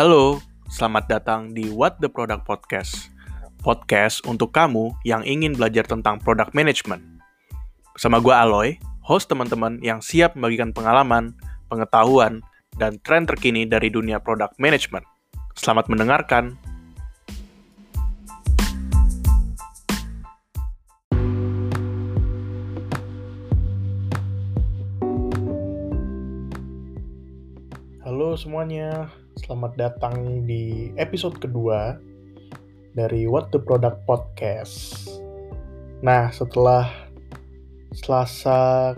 Halo, selamat datang di What the Product Podcast. Podcast untuk kamu yang ingin belajar tentang product management. Bersama gue Aloy, host teman-teman yang siap membagikan pengalaman, pengetahuan, dan tren terkini dari dunia product management. Selamat mendengarkan. Halo semuanya, selamat datang di episode kedua dari What the Product Podcast. Nah, setelah Selasa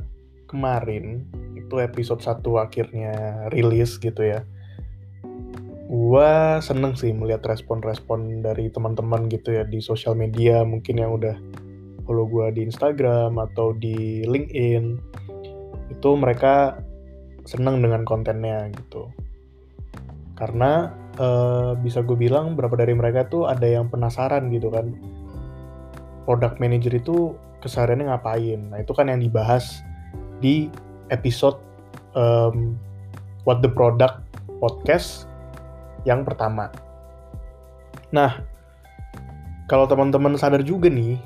kemarin, itu episode 1 akhirnya rilis gitu ya. Gua seneng sih melihat respon-respon dari teman-teman gitu ya di sosial media, mungkin yang udah follow gue di Instagram atau di LinkedIn. Itu mereka seneng dengan kontennya gitu karena uh, bisa gue bilang beberapa dari mereka tuh ada yang penasaran gitu kan. Product manager itu kesehariannya ngapain? Nah itu kan yang dibahas di episode um, what the product podcast yang pertama. Nah kalau teman-teman sadar juga nih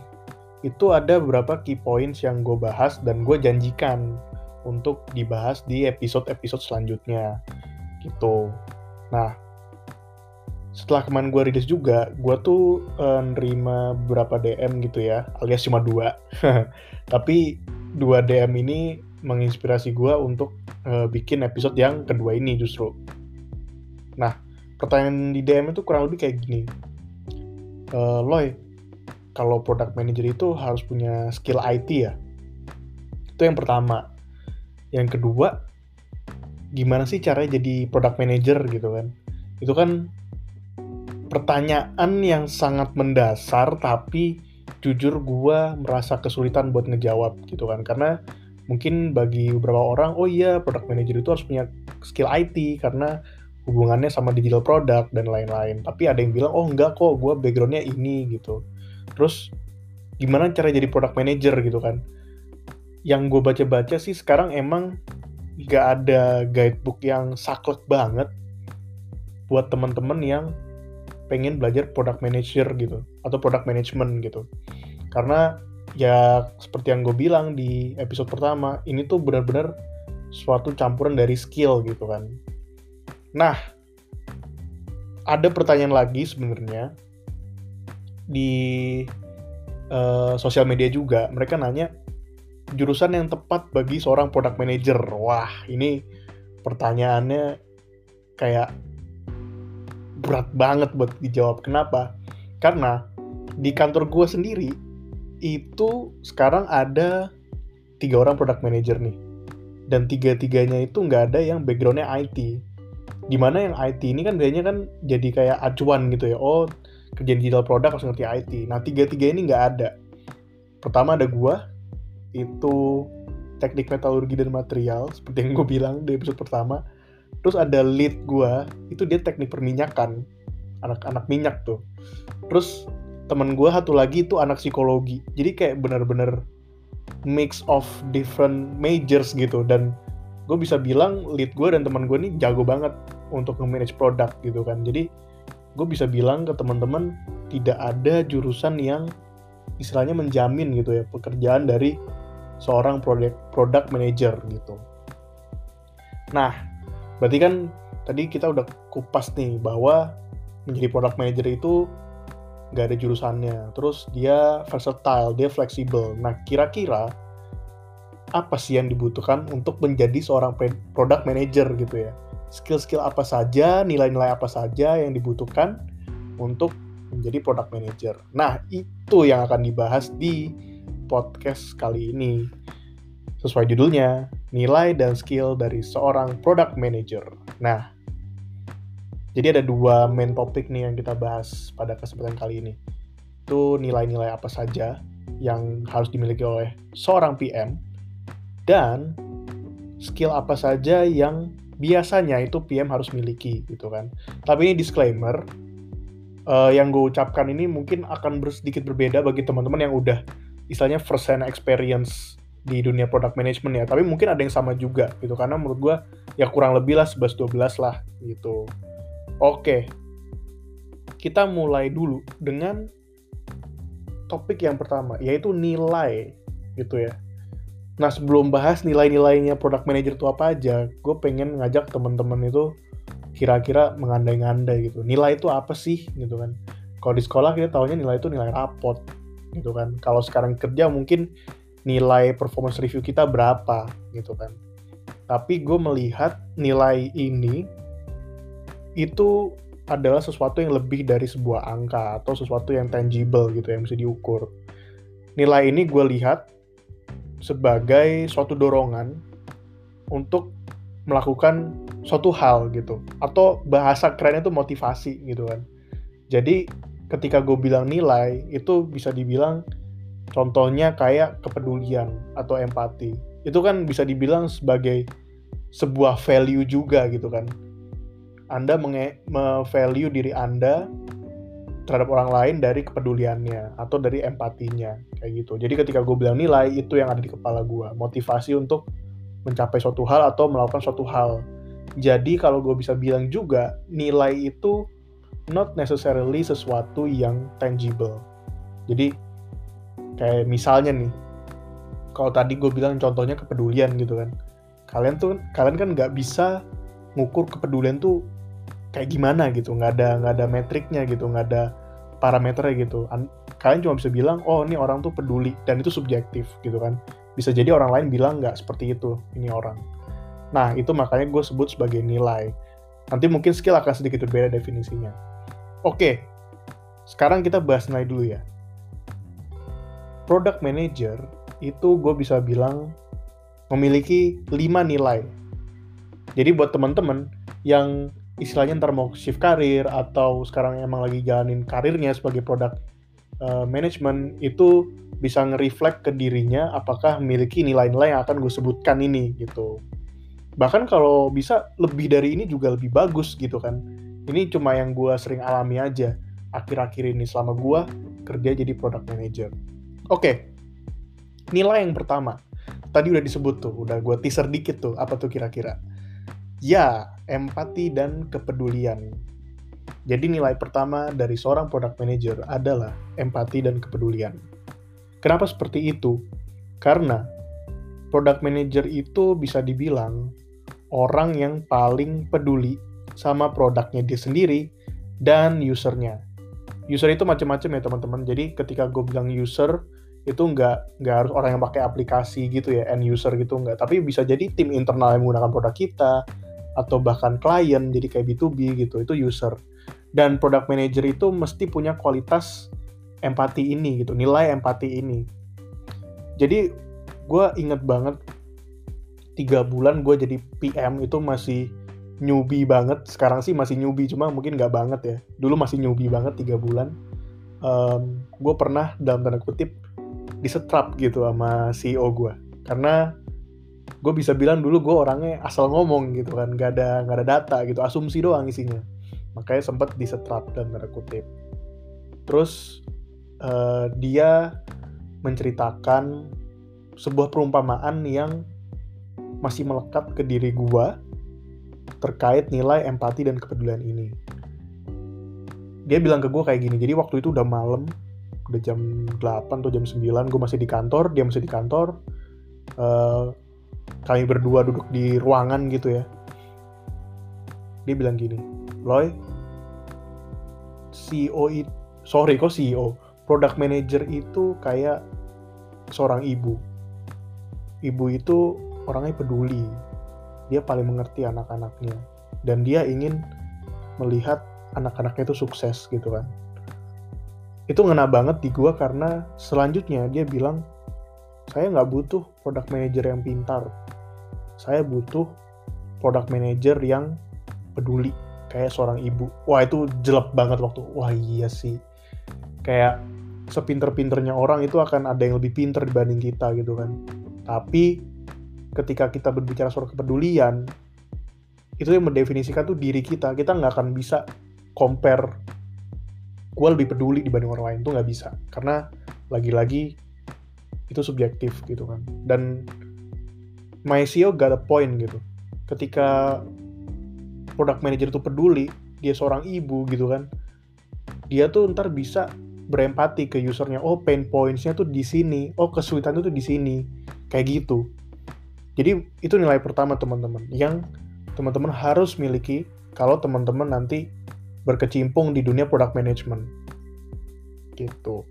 itu ada beberapa key points yang gue bahas dan gue janjikan untuk dibahas di episode-episode selanjutnya. Gitu. Nah, setelah kemarin gue rilis juga, gue tuh uh, nerima beberapa DM gitu ya, alias cuma dua. Tapi dua DM ini menginspirasi gue untuk uh, bikin episode yang kedua ini justru. Nah, pertanyaan di DM itu kurang lebih kayak gini. Uh, Loy, kalau product manager itu harus punya skill IT ya? Itu yang pertama yang kedua gimana sih caranya jadi product manager gitu kan? Itu kan pertanyaan yang sangat mendasar tapi jujur gue merasa kesulitan buat ngejawab gitu kan. Karena mungkin bagi beberapa orang oh iya product manager itu harus punya skill IT karena hubungannya sama digital product dan lain-lain. Tapi ada yang bilang oh enggak kok gue backgroundnya ini gitu. Terus gimana cara jadi product manager gitu kan? Yang gue baca-baca sih sekarang emang gak ada guidebook yang saklek banget buat teman-teman yang pengen belajar product manager gitu atau product management gitu. Karena ya seperti yang gue bilang di episode pertama ini tuh benar-benar suatu campuran dari skill gitu kan. Nah ada pertanyaan lagi sebenarnya di uh, sosial media juga. Mereka nanya jurusan yang tepat bagi seorang product manager? Wah, ini pertanyaannya kayak berat banget buat dijawab. Kenapa? Karena di kantor gue sendiri itu sekarang ada tiga orang product manager nih. Dan tiga-tiganya itu nggak ada yang backgroundnya IT. Di mana yang IT ini kan biasanya kan jadi kayak acuan gitu ya. Oh, kerjaan digital product harus ngerti IT. Nah, tiga-tiga ini nggak ada. Pertama ada gue, itu teknik metalurgi dan material seperti yang gue bilang di episode pertama. Terus ada lead gue itu dia teknik perminyakan. Anak-anak minyak tuh. Terus temen gue satu lagi itu anak psikologi. Jadi kayak bener-bener mix of different majors gitu. Dan gue bisa bilang lead gue dan teman gue ini jago banget untuk nge-manage produk gitu kan. Jadi gue bisa bilang ke teman-teman tidak ada jurusan yang istilahnya menjamin gitu ya pekerjaan dari seorang product product manager gitu. Nah, berarti kan tadi kita udah kupas nih bahwa menjadi product manager itu nggak ada jurusannya. Terus dia versatile, dia fleksibel. Nah, kira-kira apa sih yang dibutuhkan untuk menjadi seorang product manager gitu ya? Skill-skill apa saja, nilai-nilai apa saja yang dibutuhkan untuk menjadi product manager. Nah, itu yang akan dibahas di podcast kali ini. Sesuai judulnya, nilai dan skill dari seorang product manager. Nah, jadi ada dua main topik nih yang kita bahas pada kesempatan kali ini. Itu nilai-nilai apa saja yang harus dimiliki oleh seorang PM dan skill apa saja yang biasanya itu PM harus miliki gitu kan. Tapi ini disclaimer, uh, yang gue ucapkan ini mungkin akan sedikit berbeda bagi teman-teman yang udah istilahnya first hand experience di dunia product management ya tapi mungkin ada yang sama juga gitu karena menurut gue ya kurang lebih lah 11-12 lah gitu Oke, kita mulai dulu dengan topik yang pertama, yaitu nilai, gitu ya. Nah, sebelum bahas nilai-nilainya product manager itu apa aja, gue pengen ngajak teman-teman itu kira-kira mengandai-ngandai gitu. Nilai itu apa sih, gitu kan. Kalau di sekolah kita tahunya nilai itu nilai rapot, gitu kan. Kalau sekarang kerja mungkin nilai performance review kita berapa, gitu kan. Tapi gue melihat nilai ini itu adalah sesuatu yang lebih dari sebuah angka atau sesuatu yang tangible gitu yang bisa diukur. Nilai ini gue lihat sebagai suatu dorongan untuk melakukan suatu hal gitu atau bahasa kerennya itu motivasi gitu kan. Jadi ketika gue bilang nilai itu bisa dibilang contohnya kayak kepedulian atau empati. Itu kan bisa dibilang sebagai sebuah value juga gitu kan anda me-value diri Anda terhadap orang lain dari kepeduliannya atau dari empatinya kayak gitu. Jadi ketika gue bilang nilai itu yang ada di kepala gue, motivasi untuk mencapai suatu hal atau melakukan suatu hal. Jadi kalau gue bisa bilang juga nilai itu not necessarily sesuatu yang tangible. Jadi kayak misalnya nih, kalau tadi gue bilang contohnya kepedulian gitu kan, kalian tuh kalian kan nggak bisa ngukur kepedulian tuh kayak gimana gitu. Nggak ada nggak ada metriknya gitu nggak ada parameternya gitu. An kalian cuma bisa bilang oh ini orang tuh peduli dan itu subjektif gitu kan. Bisa jadi orang lain bilang nggak seperti itu ini orang. Nah itu makanya gue sebut sebagai nilai. Nanti mungkin skill akan sedikit berbeda definisinya oke sekarang kita bahas nilai dulu ya product manager itu gue bisa bilang memiliki 5 nilai jadi buat teman-teman yang istilahnya ntar mau shift karir atau sekarang emang lagi jalanin karirnya sebagai produk uh, management itu bisa nge-reflect ke dirinya apakah memiliki nilai-nilai yang akan gue sebutkan ini gitu. Bahkan kalau bisa lebih dari ini juga lebih bagus gitu kan. Ini cuma yang gue sering alami aja akhir-akhir ini selama gue kerja jadi product manager. Oke, nilai yang pertama. Tadi udah disebut tuh, udah gue teaser dikit tuh, apa tuh kira-kira? Ya, empati dan kepedulian. Jadi nilai pertama dari seorang product manager adalah empati dan kepedulian. Kenapa seperti itu? Karena product manager itu bisa dibilang orang yang paling peduli sama produknya dia sendiri dan usernya. User itu macam-macam ya teman-teman. Jadi ketika gue bilang user itu nggak nggak harus orang yang pakai aplikasi gitu ya end user gitu nggak tapi bisa jadi tim internal yang menggunakan produk kita atau bahkan klien jadi kayak B2B gitu itu user dan product manager itu mesti punya kualitas empati ini gitu nilai empati ini jadi gue inget banget tiga bulan gue jadi PM itu masih newbie banget. Sekarang sih masih newbie cuma mungkin nggak banget ya. Dulu masih newbie banget tiga bulan. Um, gue pernah dalam tanda kutip disetrap gitu sama CEO gue karena gue bisa bilang dulu gue orangnya asal ngomong gitu kan gak ada gak ada data gitu asumsi doang isinya. Makanya sempat disetrap dan tanda kutip. Terus uh, dia menceritakan sebuah perumpamaan yang masih melekat ke diri gue terkait nilai empati dan kepedulian ini. Dia bilang ke gue kayak gini jadi waktu itu udah malam udah jam 8 atau jam 9 gue masih di kantor dia masih di kantor uh, kami berdua duduk di ruangan gitu ya. Dia bilang gini Loy CEO itu sorry kok CEO product manager itu kayak seorang ibu. Ibu itu orangnya peduli dia paling mengerti anak-anaknya. Dan dia ingin melihat anak-anaknya itu sukses gitu kan. Itu ngena banget di gua karena selanjutnya dia bilang saya nggak butuh product manager yang pintar. Saya butuh product manager yang peduli kayak seorang ibu. Wah itu jelek banget waktu wah iya sih. Kayak sepinter-pinternya orang itu akan ada yang lebih pinter dibanding kita gitu kan. Tapi ketika kita berbicara soal kepedulian itu yang mendefinisikan tuh diri kita. Kita nggak akan bisa compare gue lebih peduli dibanding orang lain tuh nggak bisa. Karena lagi-lagi itu subjektif gitu kan. Dan my CEO got a point gitu. Ketika product manager itu peduli dia seorang ibu gitu kan dia tuh ntar bisa berempati ke usernya. Oh pain pointsnya tuh di sini. Oh kesulitannya tuh di sini. Kayak gitu jadi itu nilai pertama teman-teman yang teman-teman harus miliki kalau teman-teman nanti berkecimpung di dunia product management gitu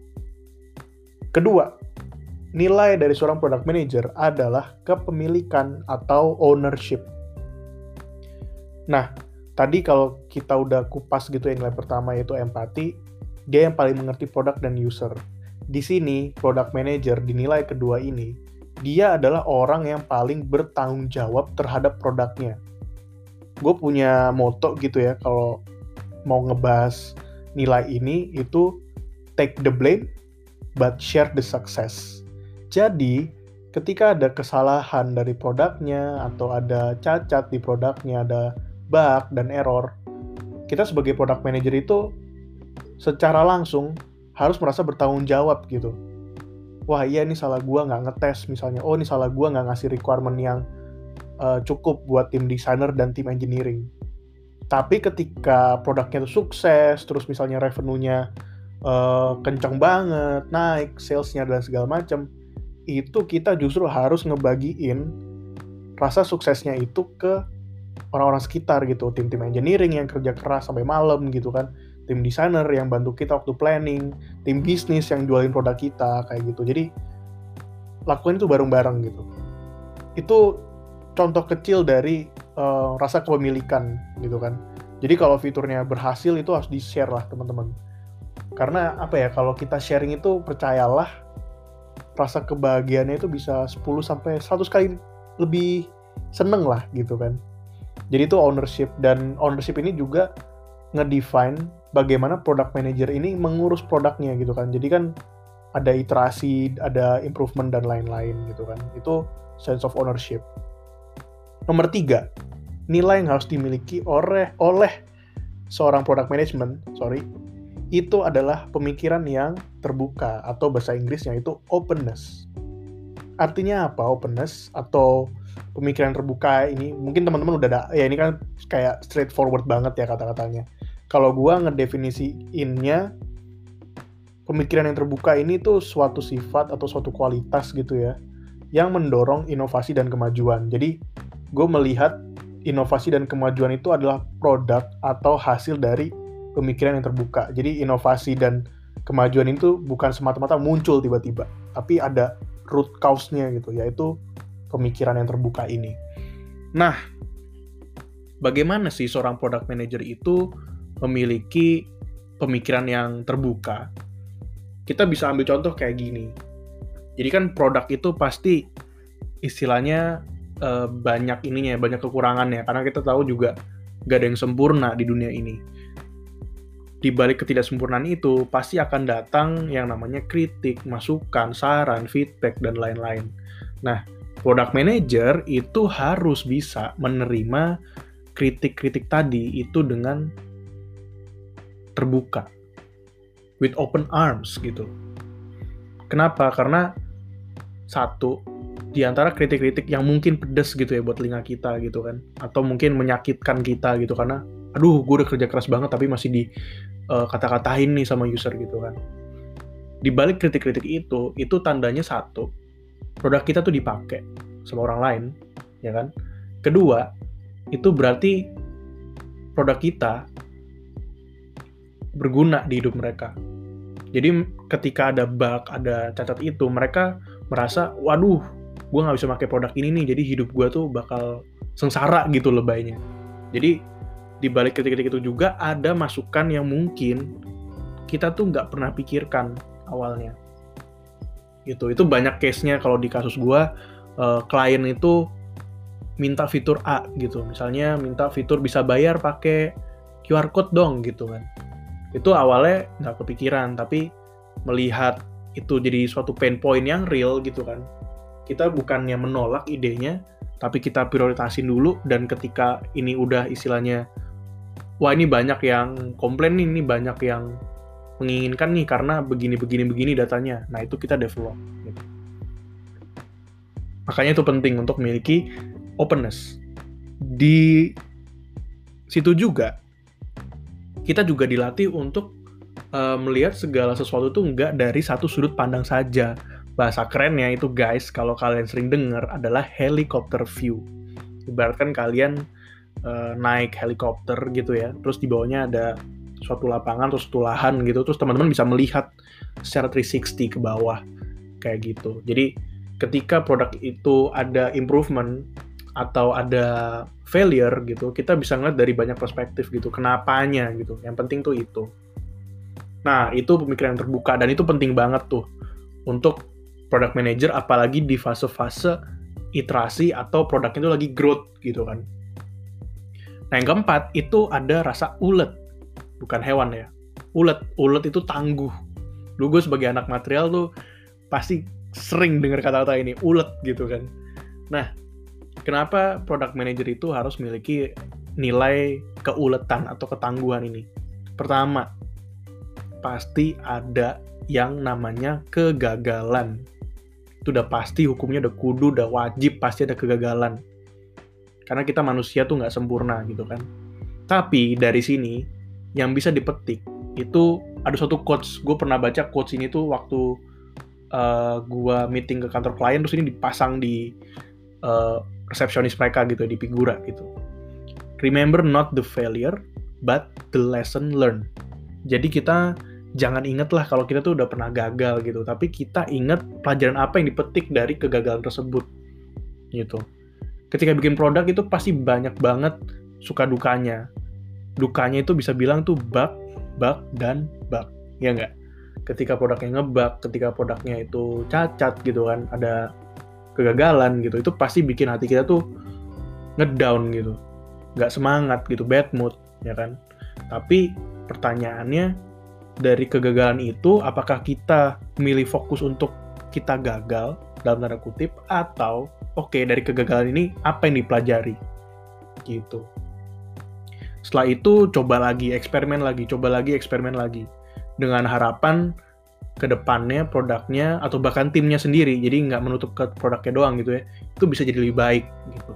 kedua nilai dari seorang product manager adalah kepemilikan atau ownership. Nah, tadi kalau kita udah kupas gitu ya nilai pertama yaitu empati, dia yang paling mengerti produk dan user. Di sini, product manager di nilai kedua ini, dia adalah orang yang paling bertanggung jawab terhadap produknya. Gue punya moto gitu ya, kalau mau ngebahas nilai ini, itu take the blame, but share the success jadi, ketika ada kesalahan dari produknya atau ada cacat di produknya, ada bug dan error, kita sebagai product manager itu secara langsung harus merasa bertanggung jawab gitu. Wah iya ini salah gua nggak ngetes misalnya, oh ini salah gua nggak ngasih requirement yang uh, cukup buat tim designer dan tim engineering. Tapi ketika produknya itu sukses, terus misalnya revenue-nya uh, kencang banget, naik, salesnya dan segala macam, itu kita justru harus ngebagiin rasa suksesnya itu ke orang-orang sekitar gitu. Tim-tim engineering yang kerja keras sampai malam gitu kan tim desainer yang bantu kita waktu planning tim bisnis yang jualin produk kita kayak gitu. Jadi lakuin itu bareng-bareng gitu. Itu contoh kecil dari uh, rasa kepemilikan gitu kan. Jadi kalau fiturnya berhasil itu harus di share lah teman-teman. Karena apa ya kalau kita sharing itu percayalah rasa kebahagiaannya itu bisa 10 sampai 100 kali lebih seneng lah gitu kan. Jadi itu ownership dan ownership ini juga ngedefine bagaimana product manager ini mengurus produknya gitu kan. Jadi kan ada iterasi, ada improvement dan lain-lain gitu kan. Itu sense of ownership. Nomor tiga, nilai yang harus dimiliki oleh oleh seorang product management, sorry, itu adalah pemikiran yang terbuka atau bahasa Inggrisnya itu openness. Artinya apa openness atau pemikiran terbuka ini? Mungkin teman-teman udah ada ya ini kan kayak straightforward banget ya kata-katanya. Kalau gua ngedefinisiinnya pemikiran yang terbuka ini tuh suatu sifat atau suatu kualitas gitu ya yang mendorong inovasi dan kemajuan. Jadi gue melihat inovasi dan kemajuan itu adalah produk atau hasil dari pemikiran yang terbuka. Jadi inovasi dan kemajuan itu bukan semata-mata muncul tiba-tiba, tapi ada root cause-nya gitu, yaitu pemikiran yang terbuka ini. Nah, bagaimana sih seorang product manager itu memiliki pemikiran yang terbuka? Kita bisa ambil contoh kayak gini. Jadi kan produk itu pasti istilahnya eh, banyak ininya, banyak kekurangannya, karena kita tahu juga gak ada yang sempurna di dunia ini di balik ketidaksempurnaan itu pasti akan datang yang namanya kritik, masukan, saran, feedback, dan lain-lain. Nah, product manager itu harus bisa menerima kritik-kritik tadi itu dengan terbuka, with open arms gitu. Kenapa? Karena satu, di antara kritik-kritik yang mungkin pedes gitu ya buat telinga kita gitu kan, atau mungkin menyakitkan kita gitu karena aduh gue udah kerja keras banget tapi masih di uh, kata-katain nih sama user gitu kan. Di balik kritik-kritik itu, itu tandanya satu, produk kita tuh dipakai sama orang lain, ya kan? Kedua, itu berarti produk kita berguna di hidup mereka. Jadi ketika ada bug, ada cacat itu, mereka merasa, waduh, gue nggak bisa pakai produk ini nih, jadi hidup gue tuh bakal sengsara gitu lebaynya. Jadi di balik kritik-kritik itu juga ada masukan yang mungkin kita tuh nggak pernah pikirkan awalnya. Gitu. Itu banyak case-nya kalau di kasus gua uh, klien itu minta fitur A gitu. Misalnya minta fitur bisa bayar pakai QR code dong gitu kan. Itu awalnya nggak kepikiran, tapi melihat itu jadi suatu pain point yang real gitu kan. Kita bukannya menolak idenya, tapi kita prioritasin dulu dan ketika ini udah istilahnya wah ini banyak yang komplain nih, ini banyak yang menginginkan nih karena begini begini begini datanya. Nah itu kita develop. Gitu. Makanya itu penting untuk memiliki openness. Di situ juga kita juga dilatih untuk uh, melihat segala sesuatu tuh nggak dari satu sudut pandang saja. Bahasa kerennya itu guys, kalau kalian sering dengar adalah helicopter view. Ibaratkan kalian uh, naik helikopter gitu ya, terus di bawahnya ada suatu lapangan atau suatu lahan gitu, terus teman-teman bisa melihat secara 360 ke bawah kayak gitu. Jadi ketika produk itu ada improvement atau ada failure gitu, kita bisa ngeliat dari banyak perspektif gitu, kenapanya gitu. Yang penting tuh itu. Nah, itu pemikiran yang terbuka dan itu penting banget tuh untuk product manager apalagi di fase-fase iterasi atau produknya itu lagi growth gitu kan. Nah, yang keempat itu ada rasa ulet. Bukan hewan ya. Ulet. Ulet itu tangguh. Dulu gue sebagai anak material tuh pasti sering dengar kata-kata ini, ulet gitu kan. Nah, Kenapa product manager itu harus memiliki nilai keuletan atau ketangguhan ini? Pertama, pasti ada yang namanya kegagalan. Itu udah pasti hukumnya udah kudu, udah wajib pasti ada kegagalan. Karena kita manusia tuh nggak sempurna gitu kan. Tapi dari sini yang bisa dipetik itu ada suatu quotes. Gue pernah baca quotes ini tuh waktu uh, gue meeting ke kantor klien terus ini dipasang di uh, resepsionis mereka gitu di figura gitu. Remember not the failure, but the lesson learned. Jadi kita jangan inget lah kalau kita tuh udah pernah gagal gitu, tapi kita inget pelajaran apa yang dipetik dari kegagalan tersebut gitu. Ketika bikin produk itu pasti banyak banget suka dukanya. Dukanya itu bisa bilang tuh bug, bug, dan bug. Ya nggak? Ketika produknya ngebug, ketika produknya itu cacat gitu kan, ada kegagalan gitu itu pasti bikin hati kita tuh ngedown gitu. Nggak semangat gitu bad mood ya kan? Tapi pertanyaannya dari kegagalan itu apakah kita milih fokus untuk kita gagal dalam tanda kutip atau oke okay, dari kegagalan ini apa yang dipelajari? Gitu. Setelah itu coba lagi eksperimen lagi coba lagi eksperimen lagi. Dengan harapan ke depannya produknya atau bahkan timnya sendiri jadi nggak menutup ke produknya doang gitu ya itu bisa jadi lebih baik gitu.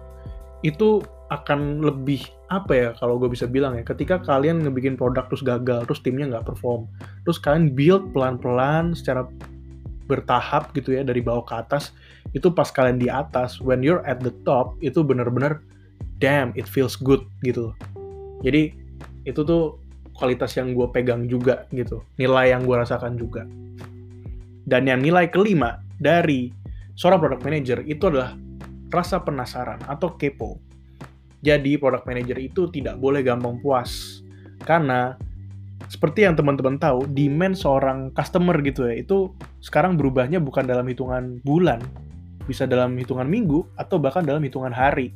Itu akan lebih apa ya kalau gue bisa bilang ya ketika kalian ngebikin produk terus gagal terus timnya nggak perform terus kalian build pelan-pelan secara bertahap gitu ya dari bawah ke atas itu pas kalian di atas when you're at the top itu bener-bener damn it feels good gitu jadi itu tuh kualitas yang gue pegang juga gitu nilai yang gue rasakan juga dan yang nilai kelima dari seorang product manager itu adalah rasa penasaran atau kepo. Jadi product manager itu tidak boleh gampang puas. Karena seperti yang teman-teman tahu, demand seorang customer gitu ya, itu sekarang berubahnya bukan dalam hitungan bulan, bisa dalam hitungan minggu, atau bahkan dalam hitungan hari.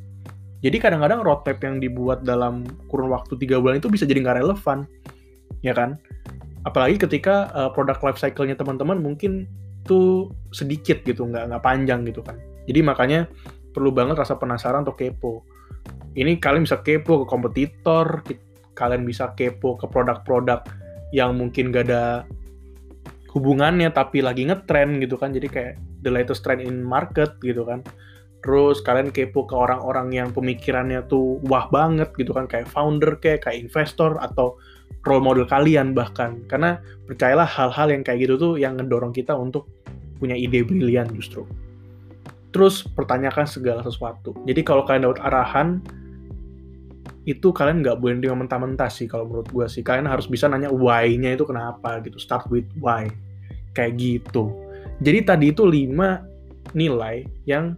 Jadi kadang-kadang roadmap yang dibuat dalam kurun waktu tiga bulan itu bisa jadi nggak relevan, ya kan? apalagi ketika uh, produk life cycle-nya teman-teman mungkin tuh sedikit gitu, nggak nggak panjang gitu kan. Jadi makanya perlu banget rasa penasaran atau kepo. Ini kalian bisa kepo ke kompetitor, kalian bisa kepo ke produk-produk yang mungkin gak ada hubungannya tapi lagi ngetrend gitu kan. Jadi kayak the latest trend in market gitu kan. Terus kalian kepo ke orang-orang yang pemikirannya tuh wah banget gitu kan kayak founder kayak kayak investor atau role model kalian bahkan. Karena percayalah hal-hal yang kayak gitu tuh yang ngedorong kita untuk punya ide brilian justru. Terus pertanyakan segala sesuatu. Jadi kalau kalian dapat arahan itu kalian nggak boleh dengan mentah-mentah sih kalau menurut gue sih. Kalian harus bisa nanya why-nya itu kenapa gitu. Start with why. Kayak gitu. Jadi tadi itu lima nilai yang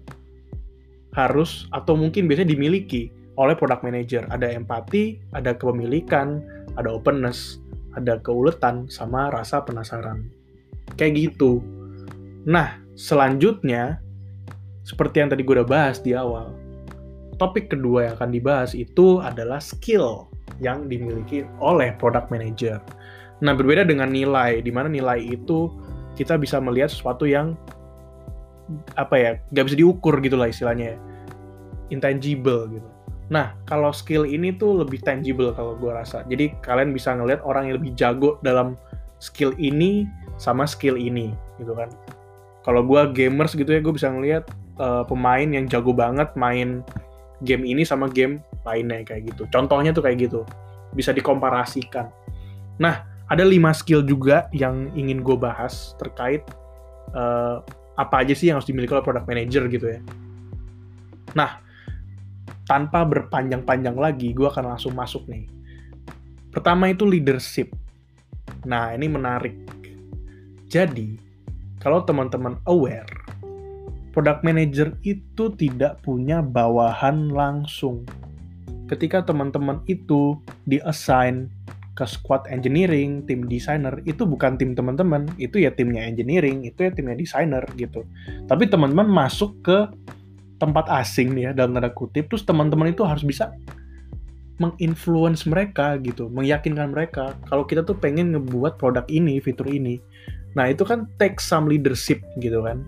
harus atau mungkin biasanya dimiliki oleh product manager ada empati ada kepemilikan ada openness, ada keuletan, sama rasa penasaran. Kayak gitu. Nah, selanjutnya, seperti yang tadi gue udah bahas di awal, topik kedua yang akan dibahas itu adalah skill yang dimiliki oleh product manager. Nah, berbeda dengan nilai, di mana nilai itu kita bisa melihat sesuatu yang apa ya, nggak bisa diukur gitu lah istilahnya, intangible gitu. Nah, kalau skill ini tuh lebih tangible kalau gue rasa. Jadi kalian bisa ngelihat orang yang lebih jago dalam skill ini sama skill ini, gitu kan. Kalau gue gamers gitu ya, gue bisa ngelihat uh, pemain yang jago banget main game ini sama game lainnya kayak gitu. Contohnya tuh kayak gitu. Bisa dikomparasikan. Nah, ada lima skill juga yang ingin gue bahas terkait uh, apa aja sih yang harus dimiliki oleh product manager gitu ya. Nah, tanpa berpanjang-panjang lagi, gue akan langsung masuk nih. Pertama itu leadership. Nah, ini menarik. Jadi, kalau teman-teman aware, product manager itu tidak punya bawahan langsung. Ketika teman-teman itu di-assign ke squad engineering, tim designer, itu bukan tim teman-teman, itu ya timnya engineering, itu ya timnya designer gitu. Tapi teman-teman masuk ke tempat asing nih ya dalam tanda kutip, terus teman-teman itu harus bisa menginfluence mereka gitu, meyakinkan mereka kalau kita tuh pengen ngebuat produk ini, fitur ini. Nah itu kan take some leadership gitu kan.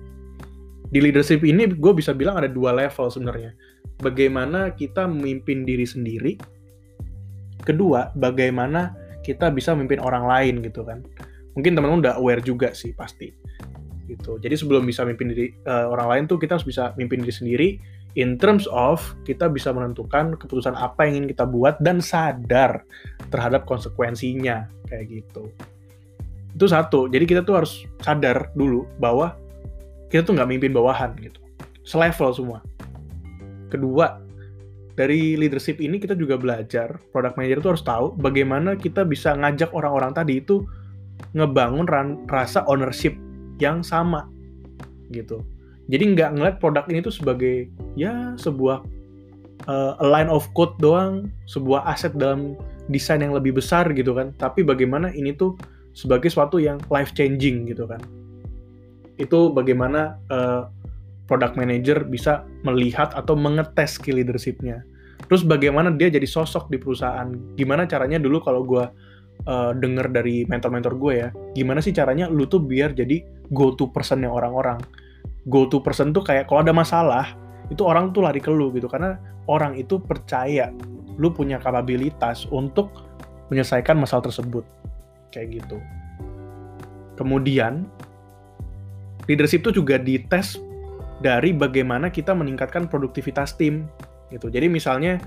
Di leadership ini gue bisa bilang ada dua level sebenarnya. Bagaimana kita memimpin diri sendiri Kedua, bagaimana kita bisa memimpin orang lain gitu kan. Mungkin teman-teman udah aware juga sih pasti. Gitu. Jadi sebelum bisa memimpin diri uh, orang lain tuh kita harus bisa memimpin diri sendiri in terms of kita bisa menentukan keputusan apa yang ingin kita buat dan sadar terhadap konsekuensinya kayak gitu. Itu satu. Jadi kita tuh harus sadar dulu bahwa kita tuh nggak mimpin bawahan gitu. Selevel semua. Kedua, dari leadership ini kita juga belajar product manager itu harus tahu bagaimana kita bisa ngajak orang-orang tadi itu ngebangun rasa ownership yang sama gitu. Jadi nggak ngeliat produk ini tuh sebagai ya sebuah uh, line of code doang sebuah aset dalam desain yang lebih besar gitu kan. Tapi bagaimana ini tuh sebagai suatu yang life changing gitu kan. Itu bagaimana uh, product manager bisa melihat atau mengetes skill leadershipnya. Terus bagaimana dia jadi sosok di perusahaan? Gimana caranya dulu kalau gue uh, denger dari mentor-mentor gue ya, gimana sih caranya lu tuh biar jadi go to person yang orang-orang. Go to person tuh kayak kalau ada masalah, itu orang tuh lari ke lu gitu karena orang itu percaya lu punya kapabilitas untuk menyelesaikan masalah tersebut. Kayak gitu. Kemudian leadership itu juga dites dari bagaimana kita meningkatkan produktivitas tim gitu. Jadi misalnya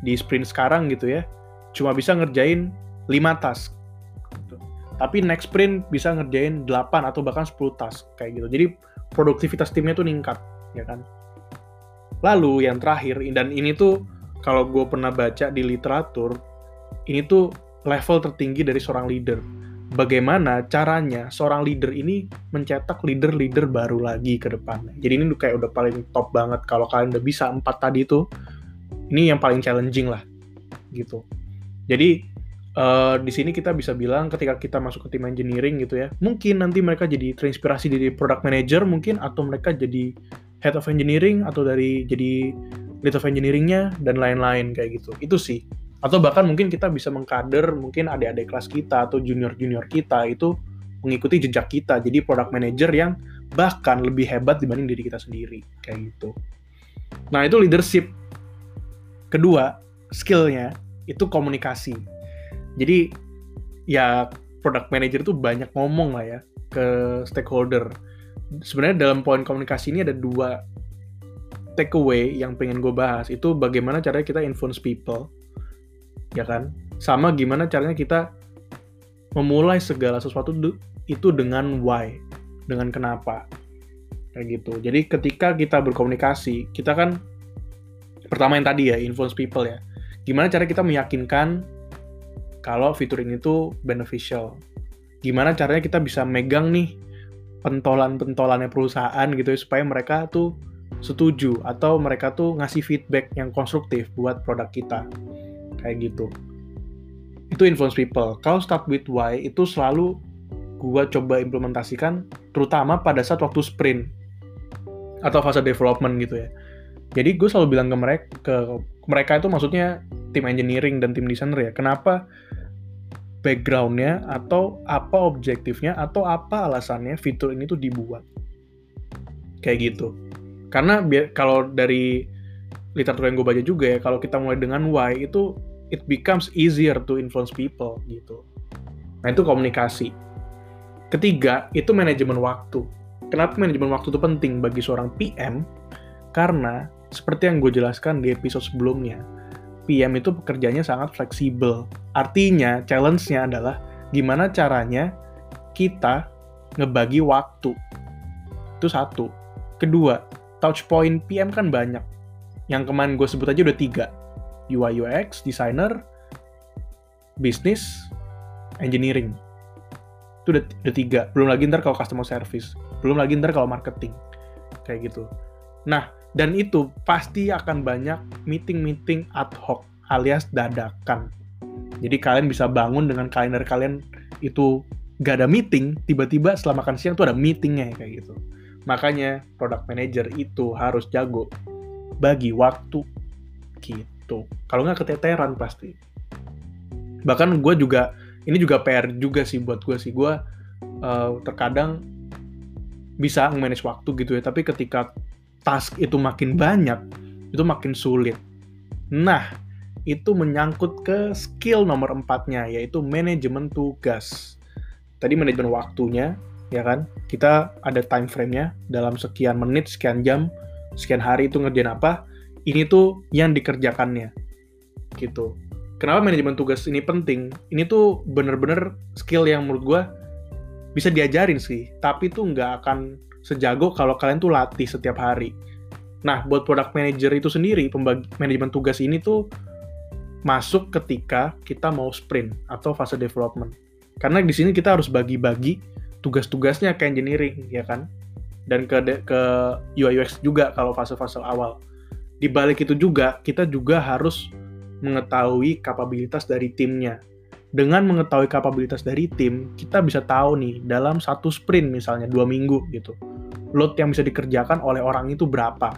di sprint sekarang gitu ya, cuma bisa ngerjain 5 task. Gitu. Tapi next sprint bisa ngerjain 8 atau bahkan 10 task kayak gitu. Jadi produktivitas timnya tuh ningkat, ya kan. Lalu yang terakhir dan ini tuh kalau gue pernah baca di literatur, ini tuh level tertinggi dari seorang leader bagaimana caranya seorang leader ini mencetak leader-leader baru lagi ke depan. Jadi ini kayak udah paling top banget kalau kalian udah bisa empat tadi itu, ini yang paling challenging lah, gitu. Jadi uh, di sini kita bisa bilang ketika kita masuk ke tim engineering gitu ya, mungkin nanti mereka jadi terinspirasi dari product manager mungkin atau mereka jadi head of engineering atau dari jadi lead of engineeringnya dan lain-lain kayak gitu. Itu sih atau bahkan mungkin kita bisa mengkader mungkin adik-adik kelas kita atau junior-junior kita itu mengikuti jejak kita. Jadi product manager yang bahkan lebih hebat dibanding diri kita sendiri. Kayak gitu. Nah itu leadership. Kedua skillnya itu komunikasi. Jadi ya product manager itu banyak ngomong lah ya ke stakeholder. Sebenarnya dalam poin komunikasi ini ada dua takeaway yang pengen gue bahas. Itu bagaimana caranya kita influence people ya kan? Sama gimana caranya kita memulai segala sesuatu itu dengan why, dengan kenapa. Kayak gitu. Jadi ketika kita berkomunikasi, kita kan pertama yang tadi ya, influence people ya. Gimana cara kita meyakinkan kalau fitur ini tuh beneficial. Gimana caranya kita bisa megang nih pentolan-pentolannya perusahaan gitu ya, supaya mereka tuh setuju atau mereka tuh ngasih feedback yang konstruktif buat produk kita kayak gitu. Itu influence people. Kalau start with why itu selalu gua coba implementasikan terutama pada saat waktu sprint atau fase development gitu ya. Jadi gue selalu bilang ke mereka ke mereka itu maksudnya tim engineering dan tim desainer ya kenapa backgroundnya atau apa objektifnya atau apa alasannya fitur ini tuh dibuat. Kayak gitu. Karena kalau dari literatur yang gue baca juga ya kalau kita mulai dengan why itu it becomes easier to influence people gitu. Nah itu komunikasi. Ketiga itu manajemen waktu. Kenapa manajemen waktu itu penting bagi seorang PM? Karena seperti yang gue jelaskan di episode sebelumnya, PM itu pekerjaannya sangat fleksibel. Artinya challenge-nya adalah gimana caranya kita ngebagi waktu. Itu satu. Kedua, touch point PM kan banyak. Yang kemarin gue sebut aja udah tiga. UI UX, designer, bisnis, engineering. Itu udah, udah tiga. Belum lagi ntar kalau customer service. Belum lagi ntar kalau marketing. Kayak gitu. Nah, dan itu pasti akan banyak meeting-meeting ad hoc alias dadakan. Jadi kalian bisa bangun dengan kalender kalian itu gak ada meeting, tiba-tiba setelah makan siang tuh ada meetingnya kayak gitu. Makanya product manager itu harus jago bagi waktu gitu. Kalau nggak keteteran pasti. Bahkan gue juga, ini juga PR juga sih buat gue sih. Gue uh, terkadang bisa manage waktu gitu ya, tapi ketika task itu makin banyak, itu makin sulit. Nah, itu menyangkut ke skill nomor empatnya, yaitu manajemen tugas. Tadi manajemen waktunya, ya kan? Kita ada time frame-nya dalam sekian menit, sekian jam, sekian hari itu ngerjain apa. Ini tuh yang dikerjakannya. Gitu. Kenapa manajemen tugas ini penting? Ini tuh bener-bener skill yang menurut gue bisa diajarin sih, tapi tuh nggak akan sejago kalau kalian tuh latih setiap hari. Nah, buat product manager itu sendiri, pembagi manajemen tugas ini tuh masuk ketika kita mau sprint atau fase development. Karena di sini kita harus bagi-bagi tugas-tugasnya ke engineering ya kan dan ke ke UI UX juga kalau fase-fase awal di balik itu juga kita juga harus mengetahui kapabilitas dari timnya. Dengan mengetahui kapabilitas dari tim kita bisa tahu nih dalam satu sprint misalnya dua minggu gitu load yang bisa dikerjakan oleh orang itu berapa.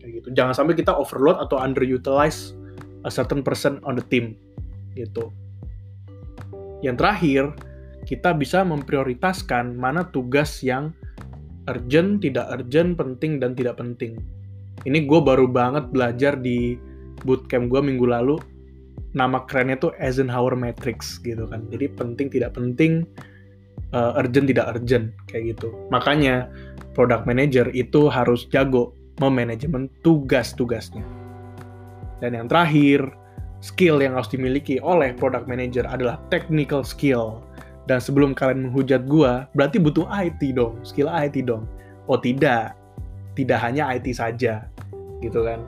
Kayak gitu. Jangan sampai kita overload atau underutilize a certain person on the team gitu. Yang terakhir kita bisa memprioritaskan mana tugas yang urgent, tidak urgent, penting, dan tidak penting. Ini gue baru banget belajar di bootcamp gue minggu lalu. Nama kerennya tuh Eisenhower Matrix gitu kan. Jadi penting, tidak penting, uh, urgent, tidak urgent, kayak gitu. Makanya product manager itu harus jago memanajemen tugas-tugasnya. Dan yang terakhir, skill yang harus dimiliki oleh product manager adalah technical skill dan sebelum kalian menghujat gua, berarti butuh IT dong, skill IT dong. Oh tidak, tidak hanya IT saja, gitu kan.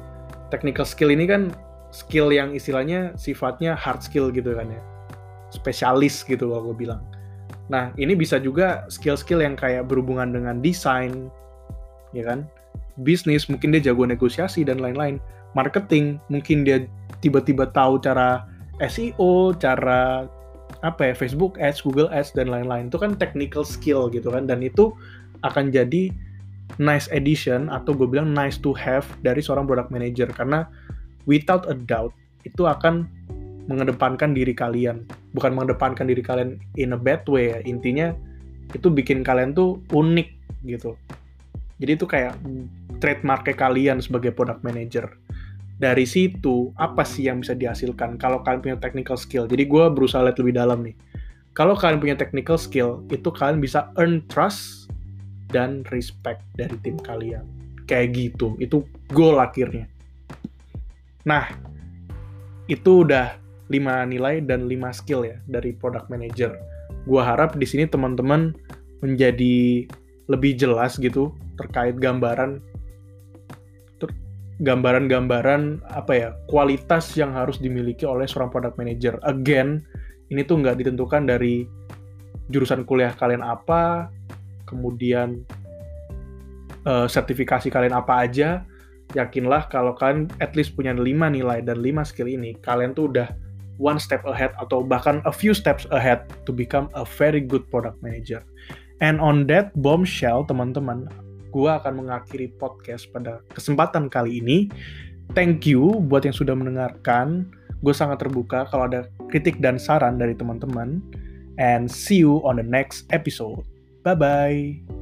Technical skill ini kan skill yang istilahnya sifatnya hard skill gitu kan ya. Spesialis gitu kalau gue bilang. Nah, ini bisa juga skill-skill yang kayak berhubungan dengan desain, ya kan? Bisnis, mungkin dia jago negosiasi dan lain-lain. Marketing, mungkin dia tiba-tiba tahu cara SEO, cara apa ya Facebook Ads, Google Ads dan lain-lain itu kan technical skill gitu kan dan itu akan jadi nice addition atau gue bilang nice to have dari seorang product manager karena without a doubt itu akan mengedepankan diri kalian bukan mengedepankan diri kalian in a bad way ya intinya itu bikin kalian tuh unik gitu jadi itu kayak trademark kalian sebagai product manager dari situ apa sih yang bisa dihasilkan kalau kalian punya technical skill. Jadi gue berusaha lihat lebih dalam nih. Kalau kalian punya technical skill, itu kalian bisa earn trust dan respect dari tim kalian. Kayak gitu. Itu goal akhirnya. Nah, itu udah 5 nilai dan 5 skill ya dari product manager. Gue harap di sini teman-teman menjadi lebih jelas gitu terkait gambaran gambaran-gambaran apa ya kualitas yang harus dimiliki oleh seorang product manager. Again, ini tuh nggak ditentukan dari jurusan kuliah kalian apa, kemudian uh, sertifikasi kalian apa aja. Yakinlah kalau kalian at least punya 5 nilai dan 5 skill ini, kalian tuh udah one step ahead atau bahkan a few steps ahead to become a very good product manager. And on that bombshell, teman-teman, gue akan mengakhiri podcast pada kesempatan kali ini. Thank you buat yang sudah mendengarkan. Gue sangat terbuka kalau ada kritik dan saran dari teman-teman. And see you on the next episode. Bye-bye.